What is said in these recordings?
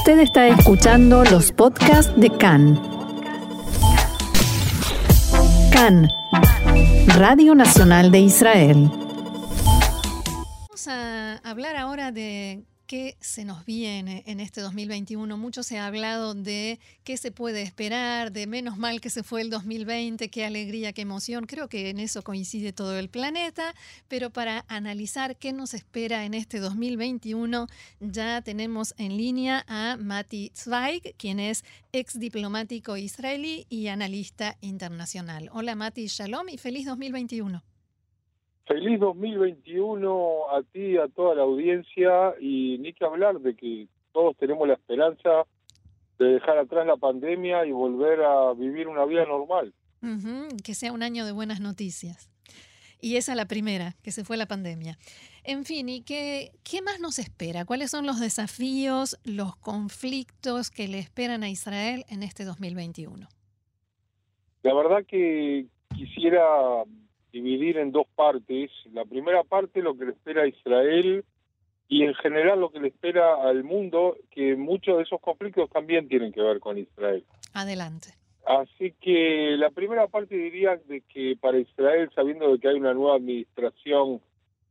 Usted está escuchando los podcasts de CAN. CAN, Radio Nacional de Israel. Vamos a hablar ahora de qué se nos viene en este 2021. Mucho se ha hablado de qué se puede esperar, de menos mal que se fue el 2020, qué alegría, qué emoción. Creo que en eso coincide todo el planeta, pero para analizar qué nos espera en este 2021, ya tenemos en línea a Mati Zweig, quien es ex diplomático israelí y analista internacional. Hola Mati, shalom y feliz 2021. Feliz 2021 a ti, a toda la audiencia y ni que hablar de que todos tenemos la esperanza de dejar atrás la pandemia y volver a vivir una vida normal. que sea un año de buenas noticias. Y esa la primera, que se fue la pandemia. En fin, ¿y qué, qué más nos espera? ¿Cuáles son los desafíos, los conflictos que le esperan a Israel en este 2021? La verdad que quisiera dividir en dos partes. La primera parte lo que le espera a Israel y en general lo que le espera al mundo, que muchos de esos conflictos también tienen que ver con Israel. Adelante. Así que la primera parte diría de que para Israel, sabiendo de que hay una nueva administración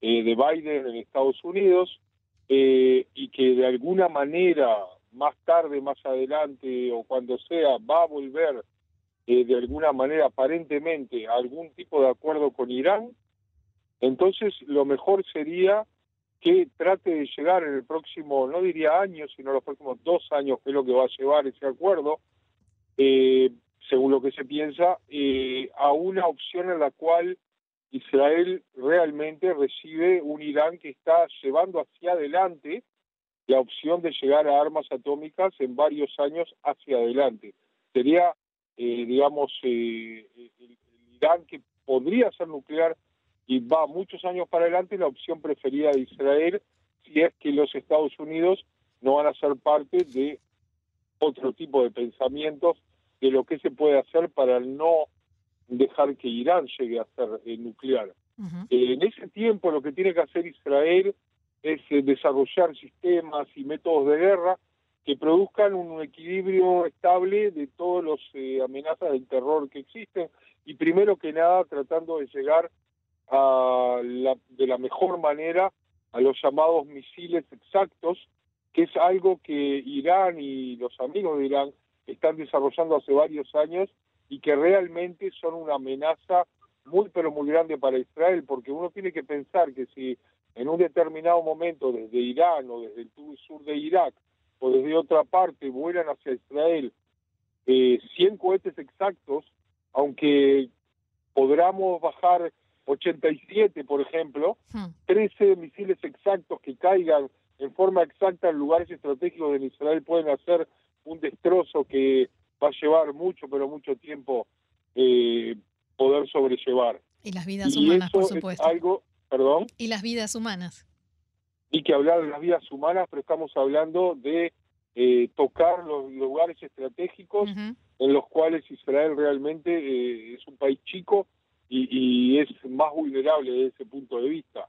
eh, de Biden en Estados Unidos eh, y que de alguna manera más tarde, más adelante o cuando sea, va a volver eh, de alguna manera aparentemente algún tipo de acuerdo con Irán, entonces lo mejor sería que trate de llegar en el próximo, no diría año, sino los próximos dos años, que es lo que va a llevar ese acuerdo, eh, según lo que se piensa, eh, a una opción en la cual Israel realmente recibe un Irán que está llevando hacia adelante la opción de llegar a armas atómicas en varios años hacia adelante. Sería eh, digamos, eh, el, Irán que podría ser nuclear y va muchos años para adelante, la opción preferida de Israel si es que los Estados Unidos no van a ser parte de otro tipo de pensamientos de lo que se puede hacer para no dejar que Irán llegue a ser eh, nuclear. en ese tiempo lo que tiene que hacer Israel es desarrollar sistemas y métodos de guerra que produzcan un equilibrio estable de todas las eh, amenazas del terror que existen y primero que nada tratando de llegar a de la mejor manera a los llamados misiles exactos, que es algo que Irán y los amigos de Irán están desarrollando hace varios años y que realmente son una amenaza muy pero muy grande para Israel, porque uno tiene que pensar que si en un determinado momento desde Irán o desde el sur de Irak o desde otra parte vuelan hacia Israel eh, 100 cohetes exactos, aunque podamos bajar 87, por ejemplo, 13 hmm. misiles exactos que caigan en forma exacta en lugares estratégicos de Israel pueden hacer un destrozo que va a llevar mucho, pero mucho tiempo eh, poder sobrellevar. Y las vidas humanas, por supuesto. algo, perdón. Y las vidas humanas y que hablar de las vidas humanas, pero estamos hablando de eh, tocar los lugares estratégicos en los cuales Israel realmente eh, es un país chico y, es más vulnerable desde ese punto de vista.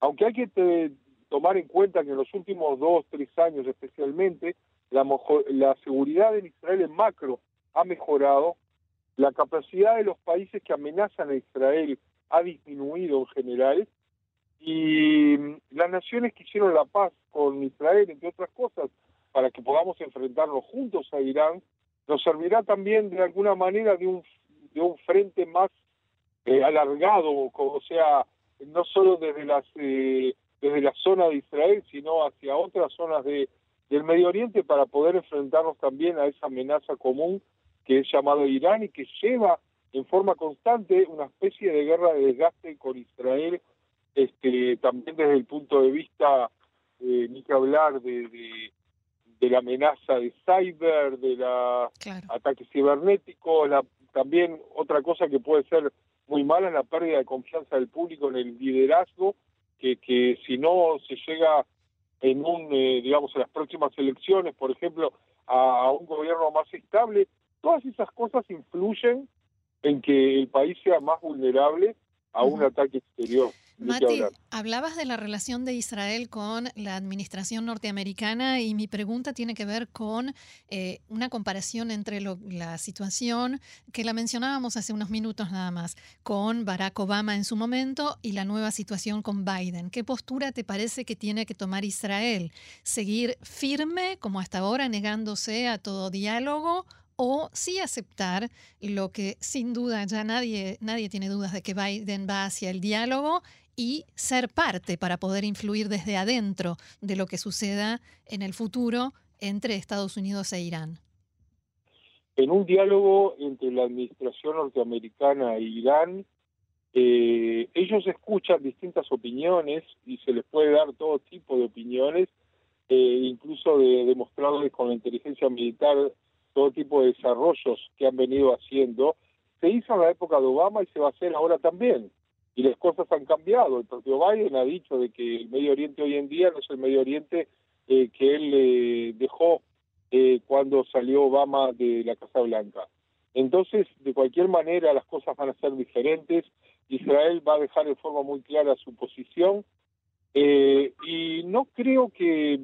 Aunque hay que tomar en cuenta que en los últimos dos, tres años especialmente, la, la seguridad en Israel en macro ha mejorado, la capacidad de los países que amenazan a Israel ha disminuido en general, y las naciones que hicieron la paz con Israel, entre otras cosas, para que podamos enfrentarnos juntos a Irán, nos servirá también de alguna manera de un, de un frente más eh, alargado, o sea, no solo desde las eh, desde la zona de Israel, sino hacia otras zonas de, del Medio Oriente para poder enfrentarnos también a esa amenaza común que es llamado Irán y que lleva en forma constante una especie de guerra de desgaste con Israel este, también desde el punto de vista, eh, ni que hablar de, de, la amenaza de cyber, de la ataque cibernético, la, también otra cosa que puede ser muy mala es la pérdida de confianza del público en el liderazgo, que, que si no se llega en un, eh, digamos, en las próximas elecciones, por ejemplo, a, a, un gobierno más estable, todas esas cosas influyen en que el país sea más vulnerable a un ataque exterior. Mati, hablabas de la relación de Israel con la administración norteamericana y mi pregunta tiene que ver con eh, una comparación entre la situación que la mencionábamos hace unos minutos nada más, con Barack Obama en su momento y la nueva situación con Biden. ¿Qué postura te parece que tiene que tomar Israel? ¿Seguir firme como hasta ahora, negándose a todo diálogo? o sí aceptar lo que sin duda ya nadie, nadie tiene dudas de que Biden va hacia el diálogo y ser parte para poder influir desde adentro de lo que suceda en el futuro entre Estados Unidos e Irán. En un diálogo entre la administración norteamericana e Irán, eh, ellos escuchan distintas opiniones y se les puede dar todo tipo de opiniones, eh, incluso de, demostrarles con la inteligencia militar todo tipo de desarrollos que han venido haciendo. Se hizo en la época de Obama y se va a hacer ahora también y las cosas han cambiado. El propio Biden ha dicho de que el Medio Oriente hoy en día no es el Medio Oriente eh, que él eh, dejó eh, cuando salió Obama de la Casa Blanca. Entonces, de cualquier manera, las cosas van a ser diferentes. Israel va a dejar de forma muy clara su posición y no creo que,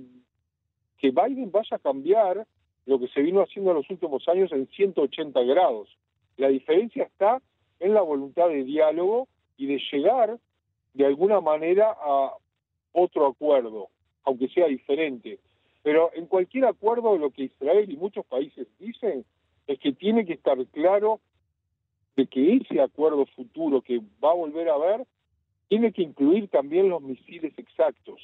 que Biden vaya a cambiar lo que se vino haciendo en los últimos años en 180 grados. La diferencia está en la voluntad de diálogo y de llegar de alguna manera a otro acuerdo, aunque sea diferente. Pero en cualquier acuerdo lo que Israel y muchos países dicen es que tiene que estar claro de que ese acuerdo futuro que va a volver a haber tiene que incluir también los misiles exactos,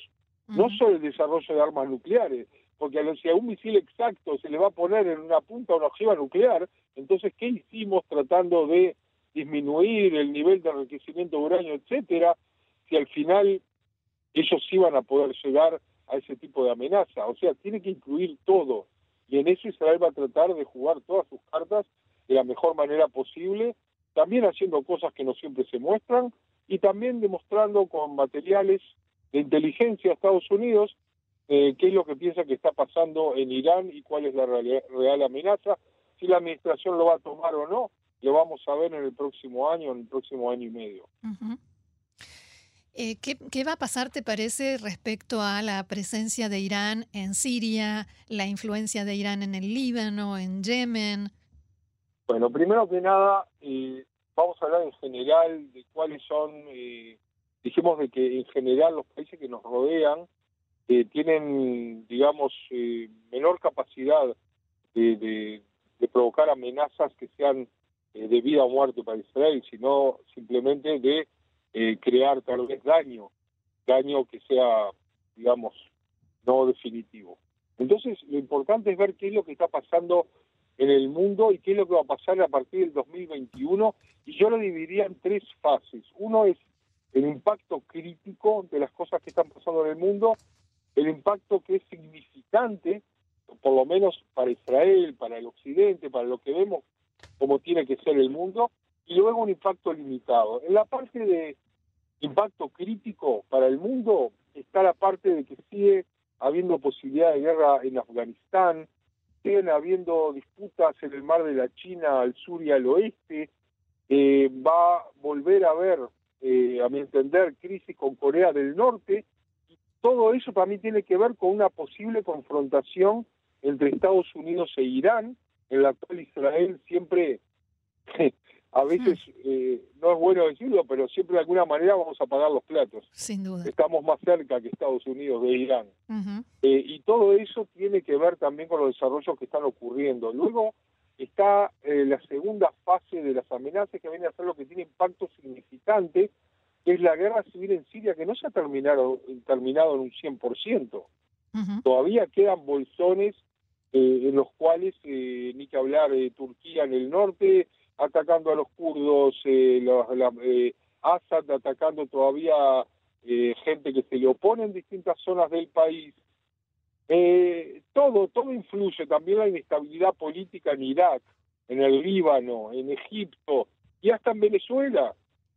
no solo el desarrollo de armas nucleares, porque si a un misil exacto se le va a poner en una punta una ojiva nuclear, entonces, ¿qué hicimos tratando de disminuir el nivel de enriquecimiento de uranio, etcétera, si al final ellos iban a poder llegar a ese tipo de amenaza. O sea, tiene que incluir todo. Y en eso Israel va a tratar de jugar todas sus cartas de la mejor manera posible, también haciendo cosas que no siempre se muestran y también demostrando con materiales de inteligencia a Estados Unidos eh, qué es lo que piensa que está pasando en Irán y cuál es la real amenaza, si la administración lo va a tomar o no, lo vamos a ver en el próximo año, en el próximo año y medio. Eh, ¿qué, ¿qué, va a pasar, te parece, respecto a la presencia de Irán en Siria, la influencia de Irán en el Líbano, en Yemen? Bueno, primero que nada, eh, vamos a hablar en general de cuáles son, eh, dijimos de que en general los países que nos rodean eh, tienen, digamos, menor capacidad de, de provocar amenazas que sean eh, de vida o muerte para Israel, sino simplemente de eh, crear tal vez daño, daño que sea, digamos, no definitivo. Entonces, lo importante es ver qué es lo que está pasando en el mundo y qué es lo que va a pasar a partir del 2021, y yo lo dividiría en tres fases. Uno es el impacto crítico de las cosas que están pasando en el mundo, el impacto que es significante, por lo menos para Israel, para el Occidente, para lo que vemos como tiene que ser el mundo, y luego un impacto limitado. En la parte de impacto crítico para el mundo está la parte de que sigue habiendo posibilidad de guerra en Afganistán, siguen habiendo disputas en el mar de la China al sur y al oeste, eh, va a volver a haber, eh, a mi entender, crisis con Corea del Norte, y todo eso también tiene que ver con una posible confrontación entre Estados Unidos e Irán, en la cual Israel siempre, a veces eh, no es bueno decirlo, pero siempre de alguna manera vamos a pagar los platos. Sin duda. Estamos más cerca que Estados Unidos de Irán. Eh, y todo eso tiene que ver también con los desarrollos que están ocurriendo. Luego está eh, la segunda fase de las amenazas que viene a ser lo que tiene impacto significante, que es la guerra civil en Siria, que no se ha terminado, terminado en un 100%. Todavía quedan bolsones en los cuales, eh, ni que hablar de Turquía en el norte, atacando a los kurdos, eh, la, eh, Assad atacando todavía gente que se le opone en distintas zonas del país. todo, todo influye, también la inestabilidad política en Irak, en el Líbano, en Egipto y hasta en Venezuela.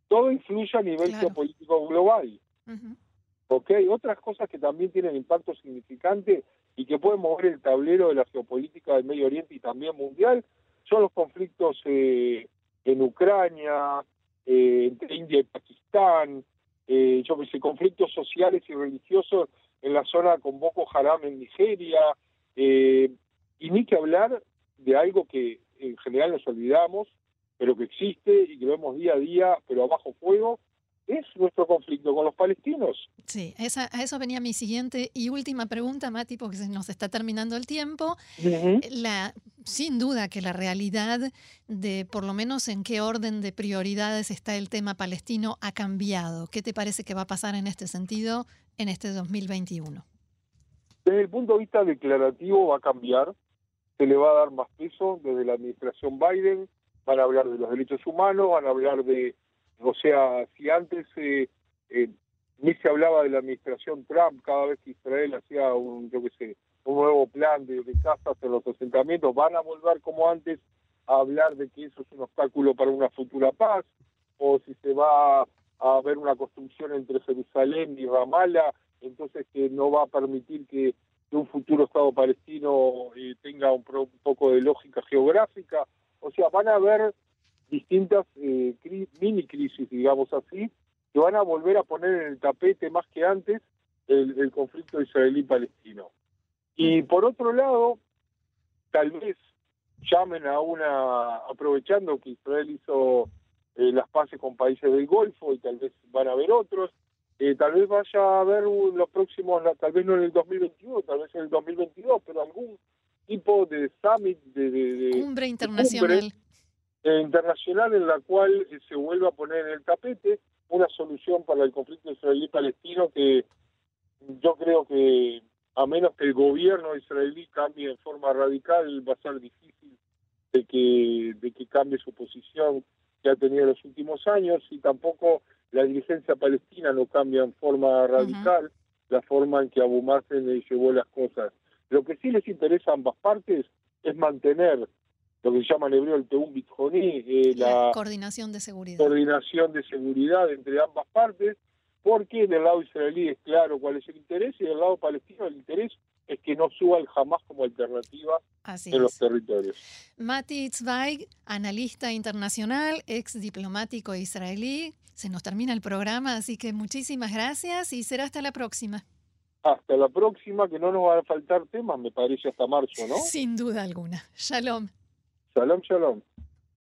Todo influye a nivel geopolítico global. Otras cosas que también tienen impacto significante y que pueden mover el tablero de la geopolítica del Medio Oriente y también mundial son los conflictos eh, en Ucrania, eh, entre India y Pakistán, eh, yo sé, conflictos sociales y religiosos en la zona con Boko Haram en Nigeria, eh, y ni que hablar de algo que en general nos olvidamos, pero que existe y que vemos día a día, pero a bajo fuego, es nuestro conflicto con los palestinos. Sí, esa, a eso venía mi siguiente y última pregunta, Mati, porque se nos está terminando el tiempo. la, sin duda que la realidad de por lo menos en qué orden de prioridades está el tema palestino ha cambiado. ¿Qué te parece que va a pasar en este sentido en este 2021? Desde el punto de vista declarativo va a cambiar, se le va a dar más peso desde la administración Biden, van a hablar de los derechos humanos, van a hablar de o sea, si antes eh, eh, ni se hablaba de la administración Trump cada vez que Israel hacía un, yo qué sé, un nuevo plan de, casas en los asentamientos, van a volver como antes a hablar de que eso es un obstáculo para una futura paz, o si se va a haber una construcción entre Jerusalén y Ramallah, entonces que no va a permitir que, un futuro Estado palestino eh, tenga un, un, poco de lógica geográfica. O sea, van a haber distintas eh, mini crisis, digamos así, que van a volver a poner en el tapete más que antes el, conflicto israelí-palestino. Y por otro lado, tal vez llamen a una, aprovechando que Israel hizo eh, las paces con países del Golfo y tal vez van a haber otros, eh, tal vez vaya a haber los próximos, tal vez no en el 2021, tal vez en el 2022, pero algún tipo de summit, de, de, cumbre internacional. Internacional en la cual eh, se vuelva a poner en el tapete una solución para el conflicto israelí-palestino que yo creo que a menos que el gobierno israelí cambie en forma radical va a ser difícil de que de que cambie su posición que ha tenido en los últimos años y tampoco la dirigencia palestina no cambia en forma radical la forma en que Abu Mazen llevó las cosas. Lo que sí les interesa a ambas partes es mantener lo que se llama en hebreo el Teum Bitjoní, eh, la, coordinación de seguridad. Coordinación de seguridad entre ambas partes, porque del lado israelí es claro cuál es el interés y del lado palestino el interés es que no suba el jamás como alternativa en los territorios. Mati Zweig, analista internacional, ex diplomático israelí. Se nos termina el programa, así que muchísimas gracias y será hasta la próxima. Hasta la próxima, que no nos va a faltar temas, me parece, hasta marzo, ¿no? Sin duda alguna. Shalom. Shalom, shalom.